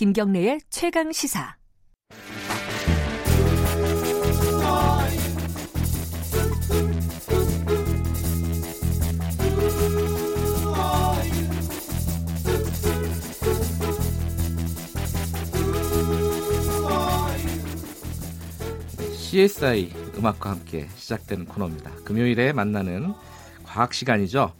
김경래의 최강 시사. CSI 음악과 함께 시작되는 코너입니다. 금요일에 만나는 과학 시간이죠.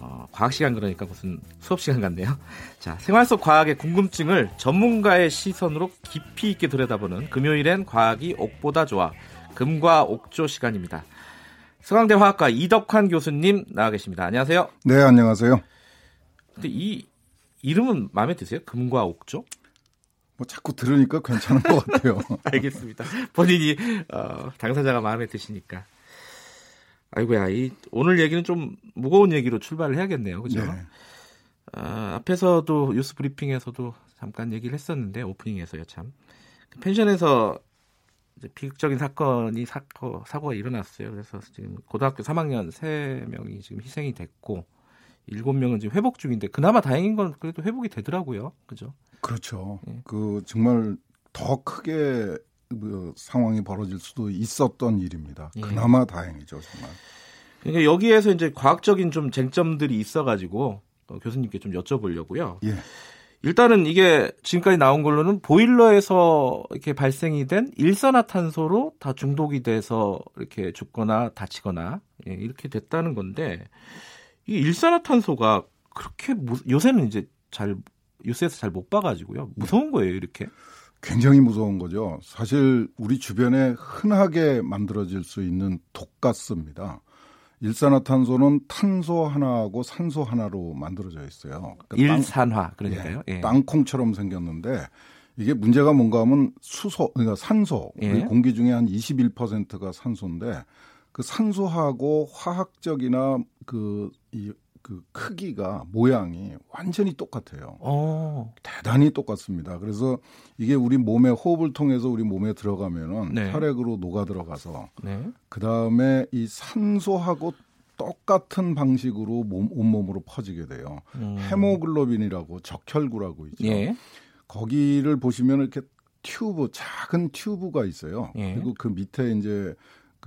어, 과학 시간 그러니까 무슨 수업 시간 같네요. 자, 생활 속 과학의 궁금증을 전문가의 시선으로 깊이 있게 들여다보는 금요일엔 과학이 옥보다 좋아 금과 옥조 시간입니다. 서강대 화학과 이덕환 교수님 나와 계십니다. 안녕하세요. 네, 안녕하세요. 근데 이 이름은 마음에 드세요? 금과 옥조? 뭐 자꾸 들으니까 괜찮은 것 같아요. 알겠습니다. 본인이 어, 당사자가 마음에 드시니까. 아이고야, 이 오늘 얘기는 좀 무거운 얘기로 출발을 해야겠네요, 그죠? 네. 어, 앞에서도 뉴스 브리핑에서도 잠깐 얘기를 했었는데 오프닝에서요, 참. 그 펜션에서 비극적인 사건이 사고, 사고가 일어났어요. 그래서 지금 고등학교 3학년 3명이 지금 희생이 됐고 7명은 지금 회복 중인데 그나마 다행인 건 그래도 회복이 되더라고요. 그죠? 그렇죠. 예. 그 정말 더 크게 그 상황이 벌어질 수도 있었던 일입니다. 예. 그나마 다행이죠, 정말. 그러니까 여기에서 이제 과학적인 좀 쟁점들이 있어가지고 어, 교수님께 좀 여쭤보려고요. 예. 일단은 이게 지금까지 나온 걸로는 보일러에서 이렇게 발생이 된 일산화탄소로 다 중독이 돼서 이렇게 죽거나 다치거나 예, 이렇게 됐다는 건데 이 일산화탄소가 그렇게 요새는 이제 잘 뉴스에서 잘 못 봐가지고요 무서운 거예요 이렇게. 굉장히 무서운 거죠. 사실 우리 주변에 흔하게 만들어질 수 있는 독가스입니다. 일산화탄소는 탄소 하나하고 산소 하나로 만들어져 있어요. 그러니까 일산화 그러니까요. 예, 예. 땅콩처럼 생겼는데 이게 문제가 뭔가 하면 수소 그러니까 산소 예. 공기 중에 한 21%가 산소인데 그 산소하고 화학적이나 그 이 그 크기가 모양이 완전히 똑같아요. 오. 어. 대단히 똑같습니다. 그래서 이게 우리 몸의 호흡을 통해서 우리 몸에 들어가면은 네. 혈액으로 녹아 들어가서 네. 그 다음에 이 산소하고 똑같은 방식으로 몸, 온몸으로 퍼지게 돼요. 음. 헤모글로빈이라고 적혈구라고 있죠. 예. 거기를 보시면 이렇게 튜브 작은 튜브가 있어요. 예. 그리고 그 밑에 이제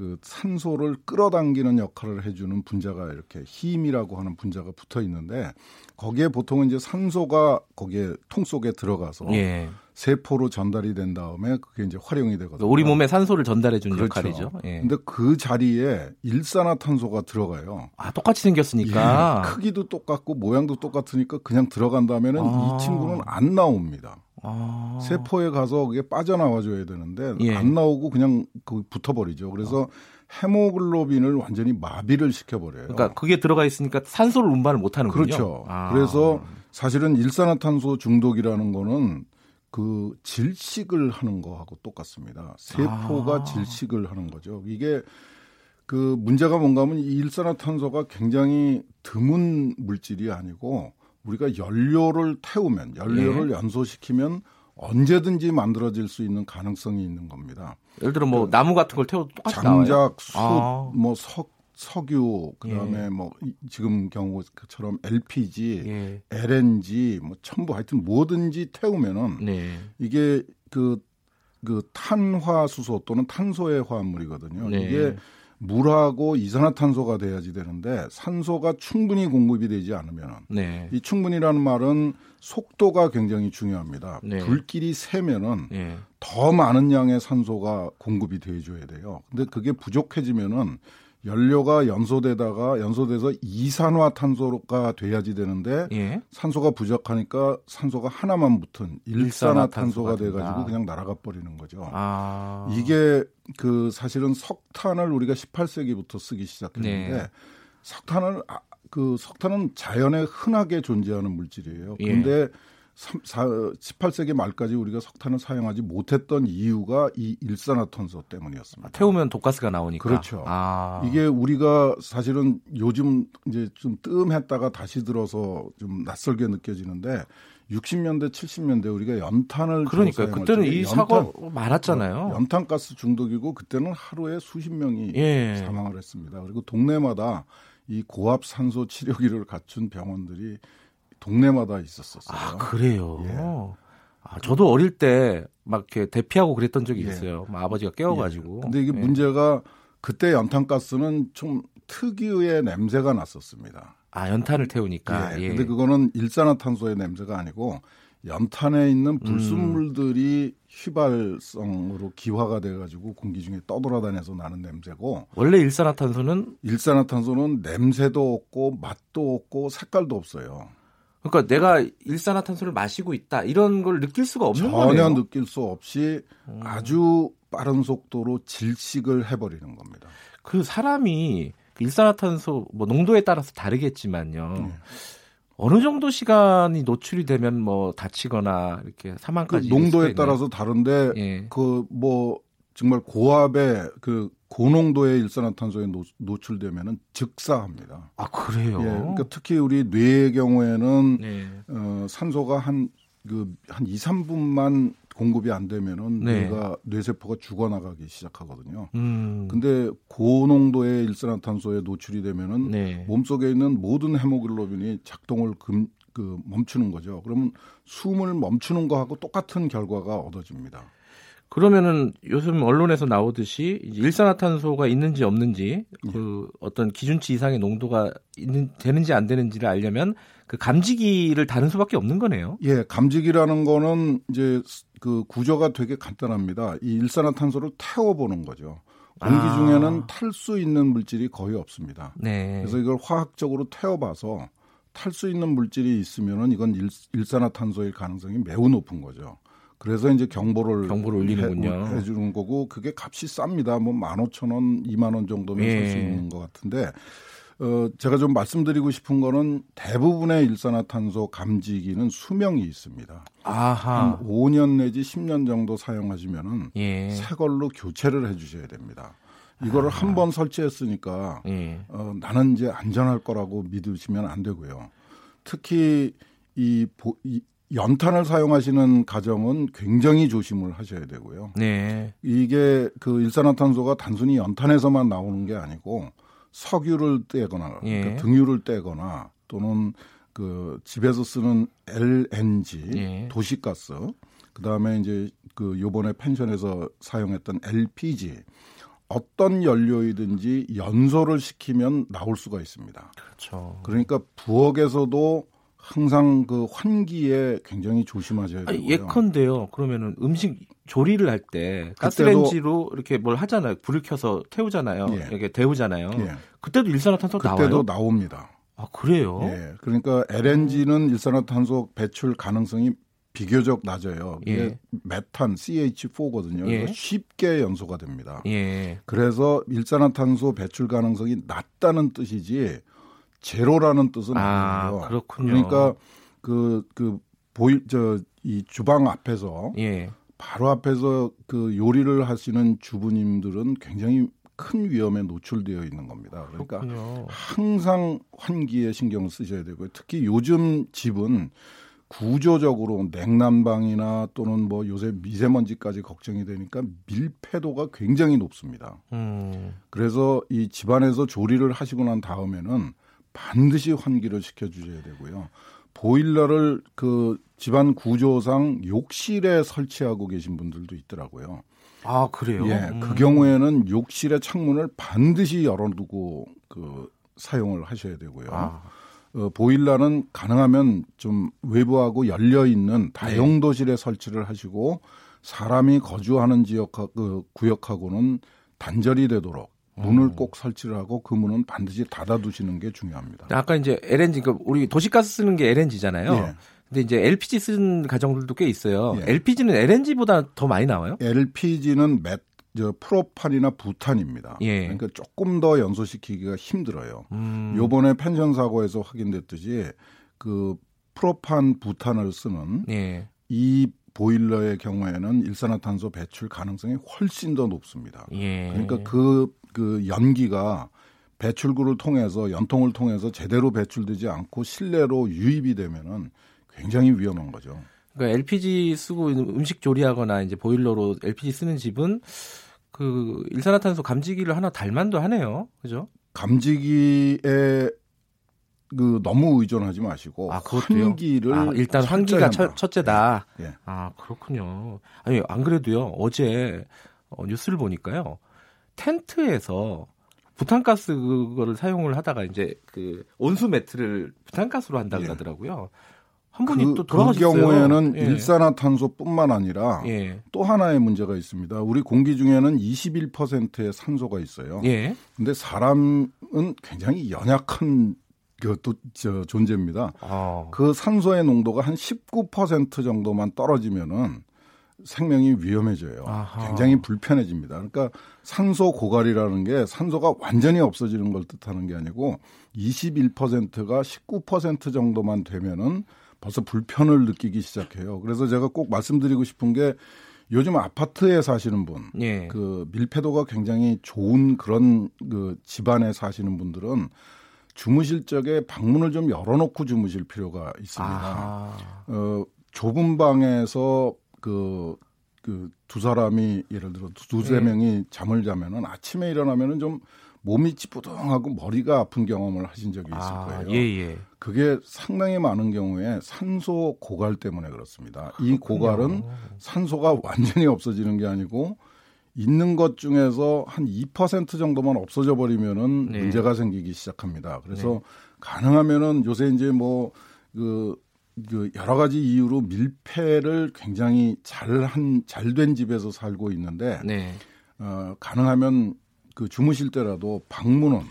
그 산소를 끌어당기는 역할을 해주는 분자가 이렇게 힘이라고 하는 분자가 붙어 있는데 거기에 보통은 이제 산소가 거기에 통 속에 들어가서 예. 세포로 전달이 된 다음에 그게 이제 활용이 되거든요. 우리 몸에 산소를 전달해 주는 그렇죠. 역할이죠. 예. 근데 그 자리에 일산화탄소가 들어가요. 아, 똑같이 생겼으니까. 예. 크기도 똑같고 모양도 똑같으니까 그냥 들어간다면은 아. 이 친구는 안 나옵니다. 아. 세포에 가서 그게 빠져나와 줘야 되는데 예. 안 나오고 그냥 그 붙어버리죠. 그래서 헤모글로빈을 완전히 마비를 시켜버려요. 그러니까 그게 들어가 있으니까 산소를 운반을 못하는군요. 그렇죠. 아. 그래서 사실은 일산화탄소 중독이라는 거는 그 질식을 하는 거하고 똑같습니다. 세포가 아. 질식을 하는 거죠. 이게 그 문제가 뭔가 하면 이 일산화탄소가 굉장히 드문 물질이 아니고 우리가 연료를 태우면 연료를 예. 연소시키면 언제든지 만들어질 수 있는 가능성이 있는 겁니다. 예를 들어 뭐 그 나무 같은 걸 태워도 똑같이 장작, 나와요? 숯, 아. 뭐 석, 석유, 그다음에 예. 뭐 지금 경우처럼 LPG, 예. LNG, 뭐 첨부 하여튼 뭐든지 태우면은 네. 이게 그, 그 탄화수소 또는 탄소의 화합물이거든요. 네. 이게 물하고 이산화탄소가 돼야지 되는데 산소가 충분히 공급이 되지 않으면 네. 이 충분이라는 말은 속도가 굉장히 중요합니다. 네. 불길이 세면은 네. 더 많은 양의 산소가 공급이 돼줘야 돼요. 근데 그게 부족해지면은 연료가 연소되다가 연소돼서 이산화탄소가 돼야지 되는데 예. 산소가 부족하니까 산소가 하나만 붙은 일산화탄소가 돼가지고 그냥 날아가 버리는 거죠. 아. 이게 그 사실은 석탄을 우리가 18세기부터 쓰기 시작했는데 네. 석탄을 아, 그 석탄은 자연에 흔하게 존재하는 물질이에요. 그런데 예. 18세기 말까지 우리가 석탄을 사용하지 못했던 이유가 이 일산화탄소 때문이었습니다. 태우면 독가스가 나오니까. 그렇죠. 아. 이게 우리가 사실은 요즘 이제 좀 뜸했다가 다시 들어서 좀 낯설게 느껴지는데 60년대, 70년대 우리가 연탄을 그러니까 그때는 이 사고 많았잖아요. 연탄 가스 중독이고 그때는 하루에 수십 명이 예. 사망을 했습니다. 그리고 동네마다 이 고압 산소 치료기를 갖춘 병원들이 동네마다 있었었어요. 아 그래요. 예. 아, 저도 어릴 때 막 이렇게 대피하고 그랬던 적이 예. 있어요. 예. 아버지가 깨워가지고. 예. 근데 이게 예. 문제가 그때 연탄가스는 좀 특유의 냄새가 났었습니다. 아 연탄을 태우니까. 예. 예. 근데 그거는 일산화탄소의 냄새가 아니고 연탄에 있는 불순물들이 음. 휘발성으로 기화가 돼가지고 공기 중에 떠돌아다녀서 나는 냄새고 원래 일산화탄소는 일산화탄소는 냄새도 없고 맛도 없고 색깔도 없어요. 그러니까 내가 일산화탄소를 마시고 있다 이런 걸 느낄 수가 없는 전혀 거네요. 전혀 느낄 수 없이 음. 아주 빠른 속도로 질식을 해버리는 겁니다. 그 사람이 그 일산화탄소 뭐 농도에 따라서 다르겠지만요. 네. 어느 정도 시간이 노출이 되면 뭐 다치거나 이렇게 사망까지 그 농도에 따라서 다른데 예. 그뭐 정말 고압의 그 고농도의 일산화탄소에 노, 출되면은 즉사합니다. 아 그래요? 예, 그러니까 특히 우리 뇌의 경우에는 네. 어, 산소가 한 그한 그, 2, 3분만 공급이 안 되면은 네. 뇌가 뇌세포가 죽어나가기 시작하거든요. 음. 근데 고농도의 일산화탄소에 노출이 되면은 네. 몸속에 있는 모든 헤모글로빈이 작동을 금, 그 멈추는 거죠. 그러면 숨을 멈추는 거하고 똑같은 결과가 얻어집니다. 그러면은 요즘 언론에서 나오듯이 일산화탄소가 있는지 없는지 그 어떤 기준치 이상의 농도가 있는 되는지 안 되는지를 알려면 그 감지기를 다는 수밖에 없는 거네요. 예, 감지기라는 거는 이제 그 구조가 되게 간단합니다. 이 일산화탄소를 태워 보는 거죠. 공기 아. 중에는 탈 수 있는 물질이 거의 없습니다. 네. 그래서 이걸 화학적으로 태워 봐서 탈 수 있는 물질이 있으면은 이건 일, 일산화탄소일 가능성이 매우 높은 거죠. 그래서 이제 경보를 경보를 울리는군요. 해, 주는 거고 그게 값이 쌉니다. 뭐 15,000원, 2만 원 정도면 예. 살수 있는 것 같은데 어 제가 좀 말씀드리고 싶은 거는 대부분의 일산화탄소 감지기는 수명이 있습니다. 아하. 한 5년 내지 10년 정도 사용하시면은 예. 새 걸로 교체를 해 주셔야 됩니다. 이거를 한번 설치했으니까 예. 어, 나는 이제 안전할 거라고 믿으시면 안 되고요. 특히 이, 보, 이 연탄을 사용하시는 가정은 굉장히 조심을 하셔야 되고요. 네. 이게 그 일산화탄소가 단순히 연탄에서만 나오는 게 아니고 석유를 떼거나 예. 그러니까 등유를 떼거나 또는 그 집에서 쓰는 LNG 예. 도시가스 그다음에 이제 그 요번에 펜션에서 사용했던 LPG 어떤 연료이든지 연소를 시키면 나올 수가 있습니다. 그렇죠. 그러니까 부엌에서도 항상 그 환기에 굉장히 조심하셔야 되고요. 예컨대요. 그러면은 음식 조리를 할 때 가스레인지로 이렇게 뭘 하잖아요. 불을 켜서 태우잖아요. 예. 이렇게 데우잖아요. 예. 그때도 일산화탄소 그때도 나와요? 그때도 나옵니다. 아 그래요? 예. 그러니까 LNG는 일산화탄소 배출 가능성이 비교적 낮아요. 이게 예. 메탄 CH4거든요. 예. 쉽게 연소가 됩니다. 예. 그래서 일산화탄소 배출 가능성이 낮다는 뜻이지 제로라는 뜻은 아, 아니에요. 그렇군요. 그러니까 그, 그, 보일, 저, 이 주방 앞에서 예. 바로 앞에서 그 요리를 하시는 주부님들은 굉장히 큰 위험에 노출되어 있는 겁니다. 그러니까 그렇군요. 항상 환기에 신경을 쓰셔야 되고요. 특히 요즘 집은 구조적으로 냉난방이나 또는 뭐 요새 미세먼지까지 걱정이 되니까 밀폐도가 굉장히 높습니다. 음. 그래서 이 집안에서 조리를 하시고 난 다음에는 반드시 환기를 시켜주셔야 되고요. 보일러를 그 집안 구조상 욕실에 설치하고 계신 분들도 있더라고요. 아 그래요? 예, 그 음. 그 경우에는 욕실의 창문을 반드시 열어두고 그 사용을 하셔야 되고요. 아. 어, 보일러는 가능하면 좀 외부하고 열려 있는 다용도실에 네. 설치를 하시고 사람이 거주하는 지역 그 구역하고는 단절이 되도록 문을 음. 꼭 설치를 하고 그 문은 반드시 닫아두시는 게 중요합니다. 아까 이제 LNG, 그 우리 도시가스 쓰는 게 LNG잖아요. 예. 근데 이제 LPG 쓰는 가정들도 꽤 있어요. 예. LPG는 LNG보다 더 많이 나와요? LPG는 맷, 저 프로판이나 부탄입니다. 예. 그러니까 조금 더 연소시키기가 힘들어요. 음. 요번에 펜션 사고에서 확인됐듯이 그 프로판 부탄을 쓰는 예. 이 보일러의 경우에는 일산화탄소 배출 가능성이 훨씬 더 높습니다. 예. 그러니까 그 그 연기가 배출구를 통해서 연통을 통해서 제대로 배출되지 않고 실내로 유입이 되면은 굉장히 위험한 거죠. 그러니까 LPG 쓰고 음식 조리하거나 이제 보일러로 LPG 쓰는 집은 그 일산화탄소 감지기를 하나 달만도 하네요. 그죠? 감지기에 그 너무 의존하지 마시고 아, 환기를 아, 일단 환기가 첫, 첫째다. 예. 아 그렇군요. 아니 안 그래도요 어제 어, 뉴스를 보니까요 텐트에서 부탄가스 그거를 사용을 하다가 이제 그 온수 매트를 부탄가스로 한다고 예. 하더라고요. 한 분이 그, 또 돌아가셨어요. 그 경우에는 예. 일산화탄소뿐만 아니라 예. 또 하나의 문제가 있습니다. 우리 공기 중에는 21%의 산소가 있어요. 예. 근데 사람은 굉장히 연약한 그 또 저 존재입니다. 아. 그 산소의 농도가 한 19% 정도만 떨어지면은 생명이 위험해져요. 아하. 굉장히 불편해집니다. 그러니까 산소 고갈이라는 게 산소가 완전히 없어지는 걸 뜻하는 게 아니고 21%가 19% 정도만 되면은 벌써 불편을 느끼기 시작해요. 그래서 제가 꼭 말씀드리고 싶은 게 요즘 아파트에 사시는 분, 예. 그 밀폐도가 굉장히 좋은 그런 그 집안에 사시는 분들은 주무실 적에 방문을 좀 열어놓고 주무실 필요가 있습니다. 어, 좁은 방에서 그, 그 두 사람이 예를 들어 두세 네. 명이 잠을 자면은 아침에 일어나면은 좀 몸이 찌뿌둥하고 머리가 아픈 경험을 하신 적이 있을 아, 거예요. 예, 예. 그게 상당히 많은 경우에 산소 고갈 때문에 그렇습니다. 그렇군요. 이 고갈은 산소가 완전히 없어지는 게 아니고 있는 것 중에서 한 2% 정도만 없어져 버리면은 네. 문제가 생기기 시작합니다. 그래서 네. 가능하면은 요새 이제 뭐그 그 여러 가지 이유로 밀폐를 굉장히 잘한 잘된 집에서 살고 있는데 네. 어, 가능하면 그 주무실 때라도 방문은 아.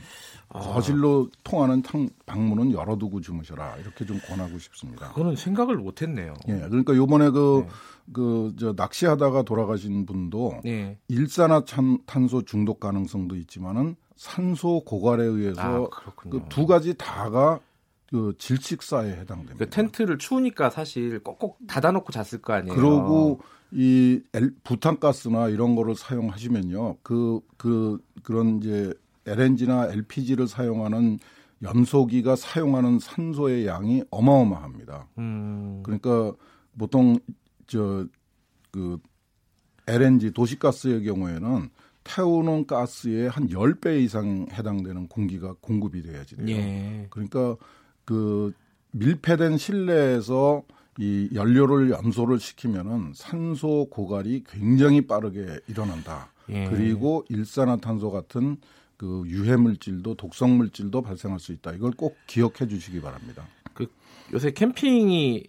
거실로 통하는 탕, 방문은 열어두고 주무셔라 이렇게 좀 권하고 싶습니다. 그거는 생각을 못했네요. 예, 그러니까 요번에 그 네. 그저 낚시하다가 돌아가신 분도 네. 일산화탄소 중독 가능성도 있지만은 산소 고갈에 의해서 아, 그두 가지 다가 그 질식사에 해당됩니다. 그 텐트를 추우니까 사실 꼭꼭 닫아놓고 잤을 거 아니에요. 그러고 이 엘, 부탄가스나 이런 거를 사용하시면요. 그, 그, 그런 이제 LNG나 LPG를 사용하는 연소기가 사용하는 산소의 양이 어마어마합니다. 음. 그러니까 보통 저그 LNG 도시가스의 경우에는 태우는 가스의 한 10배 이상 해당되는 공기가 공급이 돼야지 돼요. 예. 그러니까 그 밀폐된 실내에서 이 연료를 연소를 시키면은 산소 고갈이 굉장히 빠르게 일어난다. 예. 그리고 일산화탄소 같은 그 유해 물질도 독성 물질도 발생할 수 있다. 이걸 꼭 기억해 주시기 바랍니다. 그 요새 캠핑이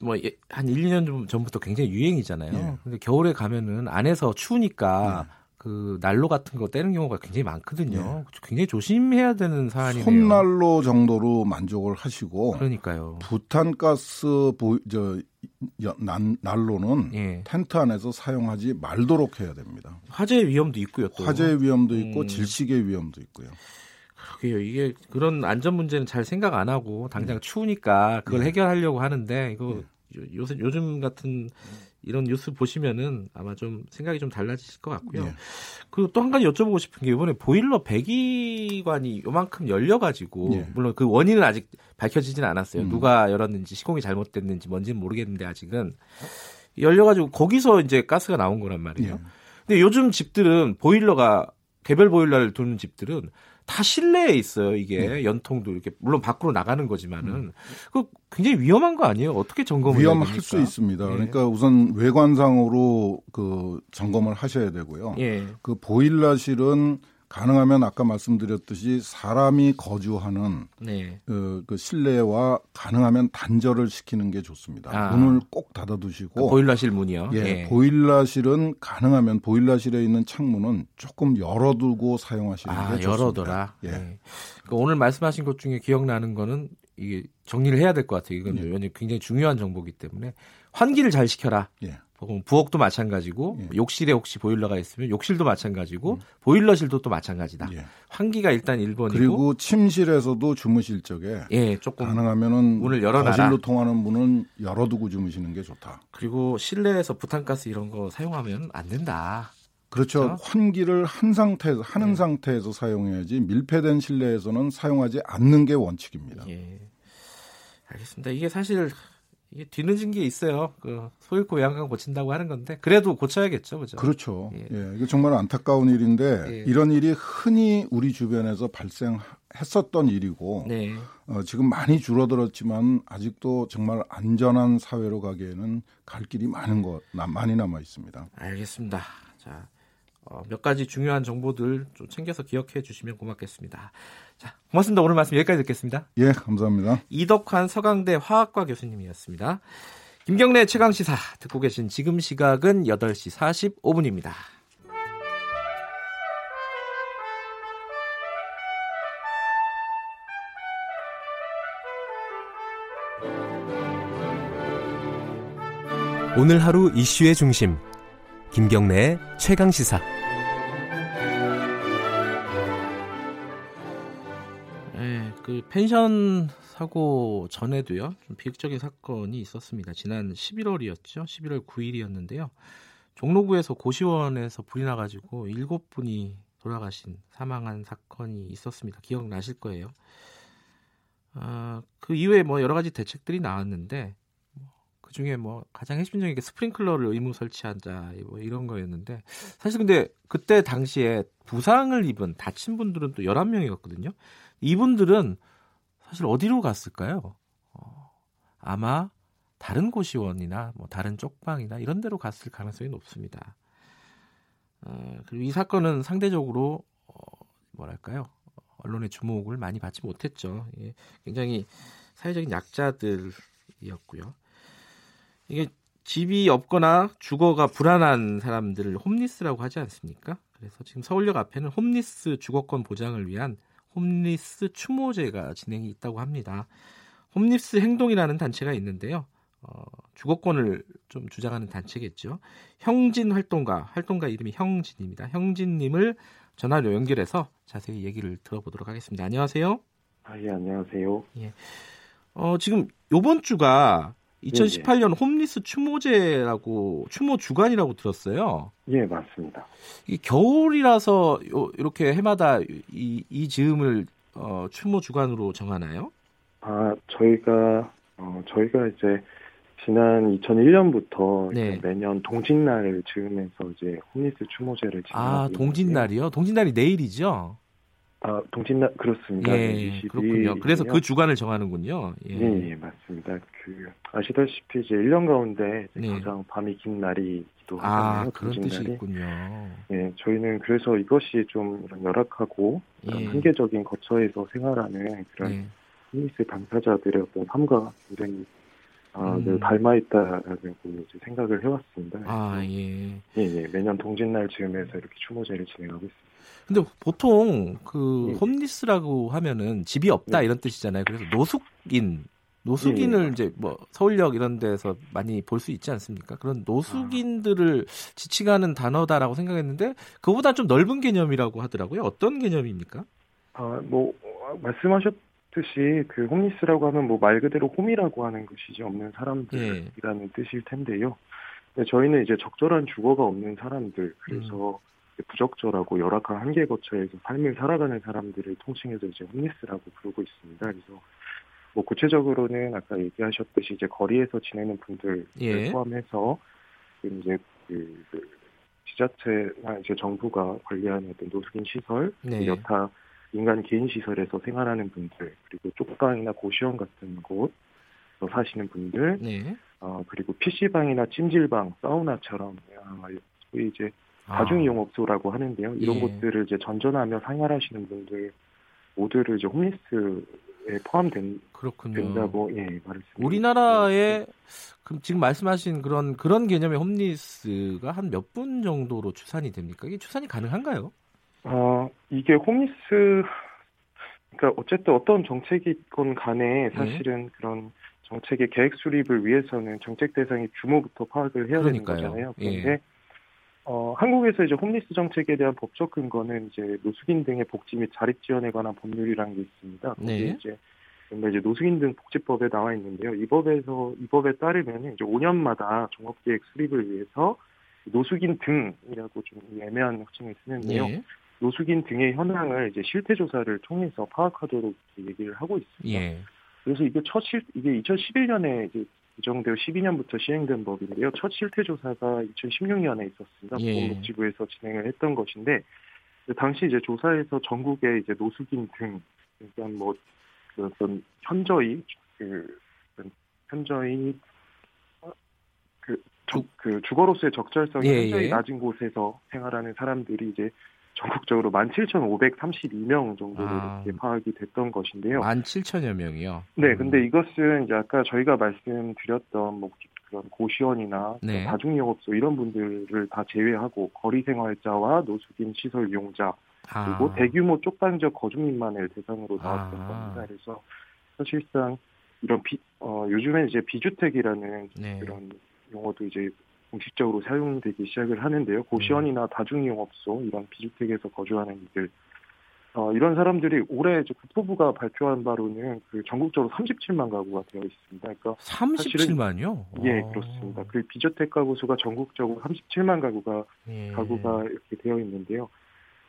뭐한 1, 2년 전부터 굉장히 유행이잖아요. 예. 근데 겨울에 가면은 안에서 추우니까 예. 그 난로 같은 거 떼는 경우가 굉장히 많거든요. 네. 굉장히 조심해야 되는 사안이네요. 손난로 정도로 만족을 하시고 그러니까요. 부탄가스 보, 저 난, 난로는 예. 텐트 안에서 사용하지 말도록 해야 됩니다. 화재 위험도 있고요. 또. 화재 위험도 있고 음. 질식의 위험도 있고요. 그게요. 이게 그런 안전 문제는 잘 생각 안 하고 당장 음. 추우니까 그걸 네. 해결하려고 하는데 이거 네. 요새 요즘 같은 이런 뉴스 보시면은 아마 좀 생각이 좀 달라지실 것 같고요. 네. 그리고 또 한 가지 여쭤보고 싶은 게 이번에 보일러 배기관이 요만큼 열려가지고 네. 물론 그 원인은 아직 밝혀지진 않았어요. 음. 누가 열었는지 시공이 잘못됐는지 뭔지는 모르겠는데 아직은 열려가지고 거기서 이제 가스가 나온 거란 말이에요. 네. 근데 요즘 집들은 보일러가 개별 보일러를 두는 집들은 다 실내에 있어요. 이게 네. 연통도 이렇게 물론 밖으로 나가는 거지만은 음. 그 굉장히 위험한 거 아니에요? 어떻게 점검을 위험할 수 있습니다. 네. 그러니까 우선 외관상으로 그 점검을 하셔야 되고요. 예. 그 보일러실은 가능하면 아까 말씀드렸듯이 사람이 거주하는 네. 그, 그 실내와 가능하면 단절을 시키는 게 좋습니다. 아. 문을 꼭 닫아두시고 아, 보일러실 문이요. 예, 예, 보일러실은 가능하면 보일러실에 있는 창문은 조금 열어두고 사용하시는 아, 게 좋습니다. 열어둬라. 예. 예. 그러니까 오늘 말씀하신 것 중에 기억나는 거는 이게 정리를 해야 될 것 같아요. 이건 예. 굉장히 중요한 정보기 때문에 환기를 잘 시켜라. 예. 부엌도 마찬가지고 예. 욕실에 혹시 보일러가 있으면 욕실도 마찬가지고 음. 보일러실도 또 마찬가지다. 예. 환기가 일단 1번이고 그리고 침실에서도 주무실 적에 예, 조금 가능하면은 문을 열어놔라. 거실로 통하는 문은 열어두고 주무시는 게 좋다. 그리고 실내에서 부탄가스 이런 거 사용하면 안 된다. 그렇죠. 그렇죠? 환기를 한 상태에서 하는 네. 상태에서 사용해야지 밀폐된 실내에서는 사용하지 않는 게 원칙입니다. 예. 알겠습니다. 이게 사실 이게 뒤늦은 게 있어요. 그 소잃고 외양간 고친다고 하는 건데 그래도 고쳐야겠죠, 그죠? 그렇죠. 예, 예 이게 정말 안타까운 일인데 예. 이런 일이 흔히 우리 주변에서 발생 했었던 일이고 네. 어, 지금 많이 줄어들었지만 아직도 정말 안전한 사회로 가기에는 갈 길이 많은 것 많이 남아 있습니다. 알겠습니다. 자. 어, 몇 가지 중요한 정보들 좀 챙겨서 기억해 주시면 고맙겠습니다. 자, 고맙습니다. 오늘 말씀 여기까지 듣겠습니다. 예, 감사합니다. 이덕환 서강대 화학과 교수님이었습니다. 김경래 최강 시사 듣고 계신 지금 시각은 8시 45분입니다. 오늘 하루 이슈의 중심 김경래의 최강 시사 펜션 사고 전에도요 좀 비극적인 사건이 있었습니다. 지난 11월이었죠. 11월 9일이었는데요. 종로구에서 고시원에서 불이 나가지고 7분이 돌아가신 사망한 사건이 있었습니다. 기억나실 거예요. 아, 그 이후에 뭐 여러 가지 대책들이 나왔는데 뭐그 중에 뭐 가장 핵심적인 게 스프링클러를 의무 설치한자 뭐 이런 거였는데 사실 근데 그때 당시에 부상을 입은 다친 분들은 또 11명이었거든요. 이분들은 사실 어디로 갔을까요? 어, 아마 다른 고시원이나 뭐 다른 쪽방이나 이런 데로 갔을 가능성이 높습니다. 어, 그리고 이 사건은 상대적으로 어, 뭐랄까요? 언론의 주목을 많이 받지 못했죠. 예, 굉장히 사회적인 약자들이었고요. 이게 집이 없거나 주거가 불안한 사람들을 홈리스라고 하지 않습니까? 그래서 지금 서울역 앞에는 홈리스 주거권 보장을 위한 홈리스 추모제가 진행이 있다고 합니다. 홈리스 행동이라는 단체가 있는데요. 어, 주거권을 좀 주장하는 단체겠죠. 형진 활동가, 활동가 이름이 형진입니다. 형진님을 전화로 연결해서 자세히 얘기를 들어보도록 하겠습니다. 안녕하세요. 아, 예, 안녕하세요. 예. 어, 지금 요번 주가 2018년 네, 홈리스 추모제라고 추모 주간이라고 들었어요. 예, 맞습니다. 이 겨울이라서 요, 이렇게 해마다 이, 이 즈음을 어, 추모 주간으로 정하나요? 아, 저희가 어, 저희가 이제 지난 2001년부터 네. 매년 동짓날을 즈음해서 이제 홈리스 추모제를 진행하고 아, 동짓날이요? 동짓날이 내일이죠? 아, 동짓날 그렇습니다. 예, 그렇군요. 그래서 그 주간을 정하는군요. 예. 예, 예, 맞습니다. 그 아시다시피 이제 1년 가운데 네. 가장 밤이 긴 날이기도 아, 하잖아요. 그런 뜻이 있군요. 예, 저희는 그래서 이것이 좀 열악하고 예. 한계적인 거처에서 생활하는 그런 예. 홈리스 당사자들의 어떤 삶과 굉장히 아, 음. 늘 닮아 있다라고 이제 생각을 해왔습니다. 아, 예. 예, 예. 매년 동짓날 즈음에서 이렇게 추모제를 진행하고 있습니다. 근데 보통 그 네. 홈리스라고 하면은 집이 없다 네. 이런 뜻이잖아요. 그래서 노숙인 노숙인을 네. 이제 뭐 서울역 이런 데서 많이 볼 수 있지 않습니까? 그런 노숙인들을 지칭하는 단어다라고 생각했는데 그보다 좀 넓은 개념이라고 하더라고요. 어떤 개념입니까? 아, 뭐 말씀하셨듯이 그 홈리스라고 하면 뭐 말 그대로 홈이라고 하는 것이지 없는 사람들이라는 네. 뜻일 텐데요. 저희는 이제 적절한 주거가 없는 사람들 그래서 음. 부적절하고 열악한 한계 거처에서 삶을 살아가는 사람들을 통칭해서 이제 홈리스라고 부르고 있습니다. 그래서 뭐 구체적으로는 아까 얘기하셨듯이 이제 거리에서 지내는 분들 예. 포함해서 이제 그, 그 지자체나 이제 정부가 관리하는 어떤 노숙인 시설, 네. 여타 인간 개인 시설에서 생활하는 분들, 그리고 쪽방이나 고시원 같은 곳 사시는 분들, 네. 어, 그리고 PC방이나 찜질방, 사우나처럼 아, 이제 다중 이용업소라고 하는데요. 이런 예. 곳들을 이제 전전하며 생활하시는 분들 모두를 이제 홈리스에 포함된 그렇군요. 된다고 예 말했습니다. 우리나라에 그럼 지금 말씀하신 그런 그런 개념의 홈리스가 한 몇 분 정도로 추산이 됩니까? 이게 추산이 가능한가요? 어 이게 홈리스 그러니까 어쨌든 어떤 정책이건 간에 예. 사실은 예. 그런 정책의 계획 수립을 위해서는 정책 대상의 규모부터 파악을 해야 그러니까요. 되는 거잖아요. 그런데 예. 어, 한국에서 이제 홈리스 정책에 대한 법적 근거는 이제 노숙인 등의 복지 및 자립 지원에 관한 법률이라는 게 있습니다. 네. 이제 이제 노숙인 등 복지법에 나와 있는데요. 이 법에서 이 법에 따르면 이제 5년마다 종합계획 수립을 위해서 노숙인 등이라고 좀 애매한 호칭을 쓰는데요. 네. 노숙인 등의 현황을 이제 실태 조사를 통해서 파악하도록 얘기를 하고 있습니다. 예. 그래서 이게 첫 실, 이게 2011년에 이제 규정되어 12년부터 시행된 법인데요. 첫 실태 조사가 2016년에 있었습니다. 예. 보건복지부에서 진행을 했던 것인데 당시 이제 조사에서 전국의 이제 노숙인 등 그러니까 뭐 어떤 현저히 그 현저히 그, 저, 그 주거로서의 적절성이 예, 굉장히 예. 낮은 곳에서 생활하는 사람들이 이제 전국적으로 17,532명 정도로 아. 이렇게 파악이 됐던 것인데요. 17,000여 명이요? 네, 근데 이것은 이제 아까 저희가 말씀드렸던 뭐 그런 고시원이나 네. 다중영업소 이런 분들을 다 제외하고 거리 생활자와 노숙인 시설 이용자 그리고 아. 대규모 쪽방적 거주민만을 대상으로 나왔던 아. 겁니다. 그래서 사실상 이런 비, 어, 요즘엔 이제 비주택이라는 네. 그런 용어도 이제 공식적으로 사용되기 시작을 하는데요. 고시원이나 음. 다중이용업소 이런 비주택에서 거주하는 이들 어, 이런 사람들이 올해 국토부가 발표한 바로는 그 전국적으로 37만 가구가 되어 있습니다. 그러니까 37만요? 예, 그렇습니다. 그 비주택 가구 수가 전국적으로 37만 가구가 예. 가구가 이렇게 되어 있는데요.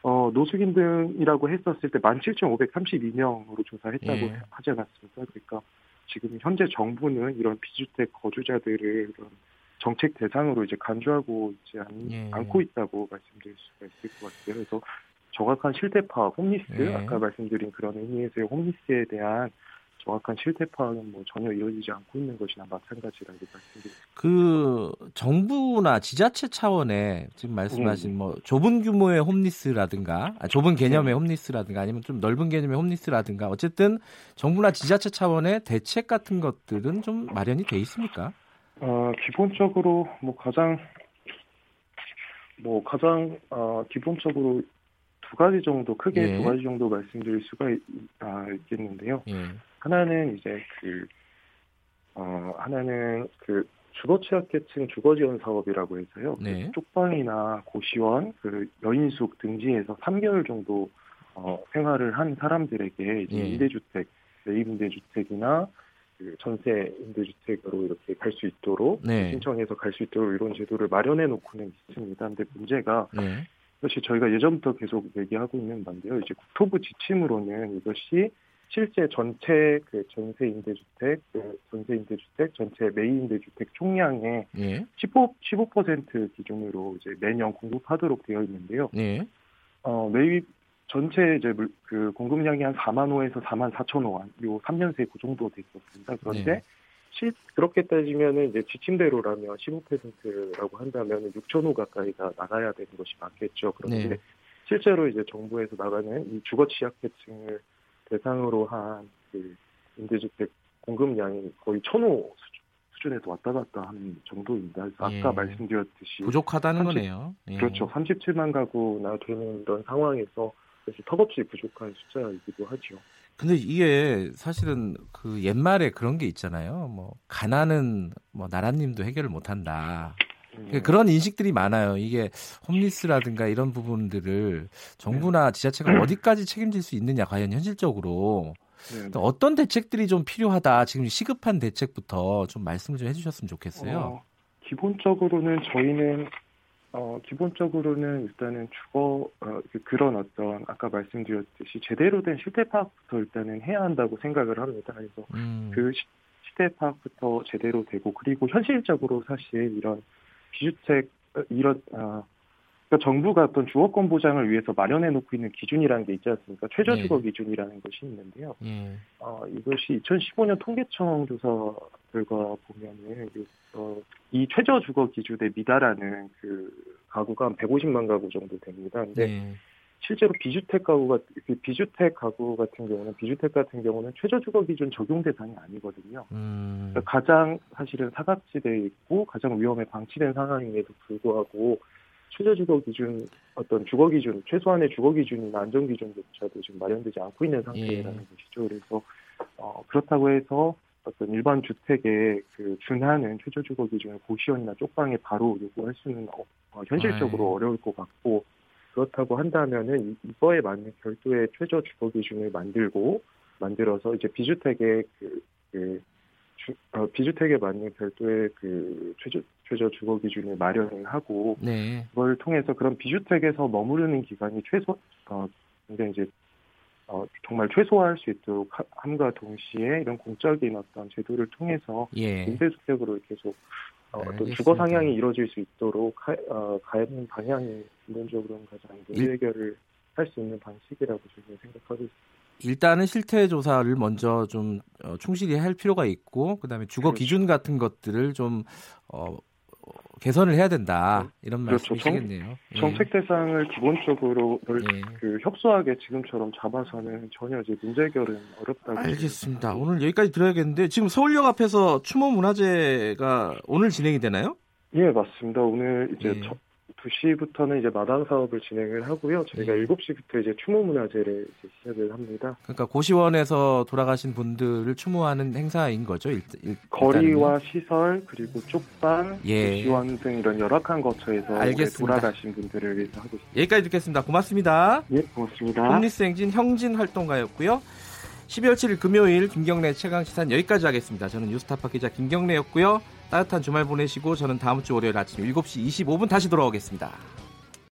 어, 노숙인 등이라고 했었을 때 17,532명으로 조사했다고 예. 하지 않았습니까? 그러니까 지금 현재 정부는 이런 비주택 거주자들을 이런 정책 대상으로 이제 간주하고 있지 않, 예. 않고 있다고 말씀드릴 수가 있을 것 같아요. 그래서 정확한 실태 파악, 홈리스 예. 아까 말씀드린 그런 의미에서의 홈리스에 대한 정확한 실태 파악은 뭐 전혀 이루어지지 않고 있는 것이나 마찬가지라고 말씀드립니다. 그 정부나 지자체 차원의 지금 말씀하신 네. 뭐 좁은 규모의 홈리스라든가 아, 좁은 개념의 네. 홈리스라든가 아니면 좀 넓은 개념의 홈리스라든가 어쨌든 정부나 지자체 차원의 대책 같은 것들은 좀 마련이 돼 있습니까? 어, 기본적으로 뭐 가장 뭐 가장 어, 기본적으로 두 가지 정도 크게 예. 두 가지 정도 말씀드릴 수가 있, 아, 있겠는데요. 예. 하나는 이제 그 어, 하나는 그 주거 취약계층 주거 지원 사업이라고 해서요. 네. 그 쪽방이나 고시원, 그 여인숙 등지에서 3개월 정도 어, 생활을 한 사람들에게 이제 예. 임대주택, 임대주택이나 그 전세 임대주택으로 이렇게 갈 수 있도록 네. 신청해서 갈 수 있도록 이런 제도를 마련해 놓고는 있습니다. 근데 문제가 네. 사실 저희가 예전부터 계속 얘기하고 있는 건데요. 이제 국토부 지침으로는 이것이 실제 전체 그 전세 임대주택, 그 전세 임대주택, 전체 매입 임대주택 총량의 예. 15 15% 기준으로 이제 매년 공급하도록 되어 있는데요. 예. 어, 매입 전체 이제 그 공급량이 한 4만 호에서 4만 4천 호, 요 3년 새 그 정도 돼 있었습니다. 그런데 네. 실, 그렇게 따지면은 이제 지침대로라면 15%라고 한다면 6천 호 가까이가 나가야 되는 것이 맞겠죠. 그런데 네. 실제로 이제 정부에서 나가는 이 주거 취약계층을 대상으로 한 그 임대주택 공급량이 거의 천호 수준에서 왔다 갔다 하는 정도입니다. 아까 예. 말씀드렸듯이 부족하다는 30, 거네요. 예. 그렇죠. 37만 가구나 되는 이런 상황에서 사실 턱없이 부족한 숫자이기도 하죠. 근데 이게 사실은 그 옛말에 그런 게 있잖아요. 뭐 가난은 뭐 나라님도 해결을 못한다. 음. 그런 인식들이 많아요. 이게 홈리스라든가 이런 부분들을 정부나 네. 지자체가 어디까지 책임질 수 있느냐 과연 현실적으로 네. 어떤 대책들이 좀 필요하다. 지금 시급한 대책부터 좀 말씀을 좀 해주셨으면 좋겠어요. 어, 기본적으로는 저희는 어, 기본적으로는 일단은 주거, 어, 그, 그런 어떤, 아까 말씀드렸듯이 제대로 된 실태 파악부터 일단은 해야 한다고 생각을 합니다. 그래서 음. 그 시, 실태 파악부터 제대로 되고, 그리고 현실적으로 사실 이런 비주택, 어, 이런, 어, 그러니까 정부가 어떤 주거권 보장을 위해서 마련해 놓고 있는 기준이라는 게 있지 않습니까? 최저주거 네. 기준이라는 것이 있는데요. 네. 어, 이것이 2015년 통계청 조사 결과 보면은 어, 이 최저주거 기준에 미달하는 그 가구가 한 150만 가구 정도 됩니다. 근데 네. 실제로 비주택 가구가 그 비주택 가구 같은 경우는 비주택 같은 경우는 최저주거 기준 적용 대상이 아니거든요. 음. 그러니까 가장 사실은 사각지대에 있고 가장 위험에 방치된 상황임에도 불구하고 최저주거 기준 어떤 주거 기준 최소한의 주거 기준이나 안전 기준조차도 지금 마련되지 않고 있는 상태라는 예. 것이죠. 그래서 어, 그렇다고 해서 어떤 일반 주택에 그 준하는 최저 주거 기준을 고시원이나 쪽방에 바로 요구할 수는 어, 어 현실적으로 아, 예. 어려울 것 같고 그렇다고 한다면은 이거에 맞는 별도의 최저 주거 기준을 만들고 만들어서 이제 비주택의 그, 그 주, 어, 비주택에 맞는 별도의 그 최저 최저 주거 기준을 마련을 하고 네. 그걸 통해서 그런 비주택에서 머무르는 기간이 최소 어 근데 이제 어 정말 최소화할 수 있도록 함과 동시에 이런 공적인 어떤 제도를 통해서 예. 임대주택으로 계속 어, 떤 주거 상향이 이루어질 수 있도록 가, 어, 가는 방향이 근본적으로는 가장 문제 해결을 할 수 있는 방식이라고 저는 생각하고 있습니다. 일단은 실태 조사를 먼저 좀 어, 충실히 할 필요가 있고 그다음에 주거 그렇죠. 기준 같은 것들을 좀 어, 개선을 해야 된다 네. 이런 그렇죠. 말씀이시겠네요. 정, 정책 대상을 기본적으로 예. 그 협소하게 지금처럼 잡아서는 전혀 이제 문제 해결은 어렵다고. 알겠습니다. 오늘 여기까지 들어야겠는데 지금 서울역 앞에서 추모 문화제가 오늘 진행이 되나요? 예 맞습니다. 오늘 이제 예. 2시부터는 이제 마당 사업을 진행을 하고요. 저희가 네. 7시부터 이제 추모 문화제를 이제 시작을 합니다. 그러니까 고시원에서 돌아가신 분들을 추모하는 행사인 거죠. 일, 일, 거리와 시설 그리고 쪽방, 예. 고시원 등 이런 열악한 거처에서 돌아가신 분들을 위해서 하고 있습니다. 여기까지 듣겠습니다. 고맙습니다. 예, 고맙습니다. 홈리스 행진 형진 활동가였고요. 12월 7일 금요일 김경래 최강 시사는 여기까지 하겠습니다. 저는 뉴스타파 기자 김경래였고요. 따뜻한 주말 보내시고 저는 다음 주 월요일 아침 7시 25분 다시 돌아오겠습니다.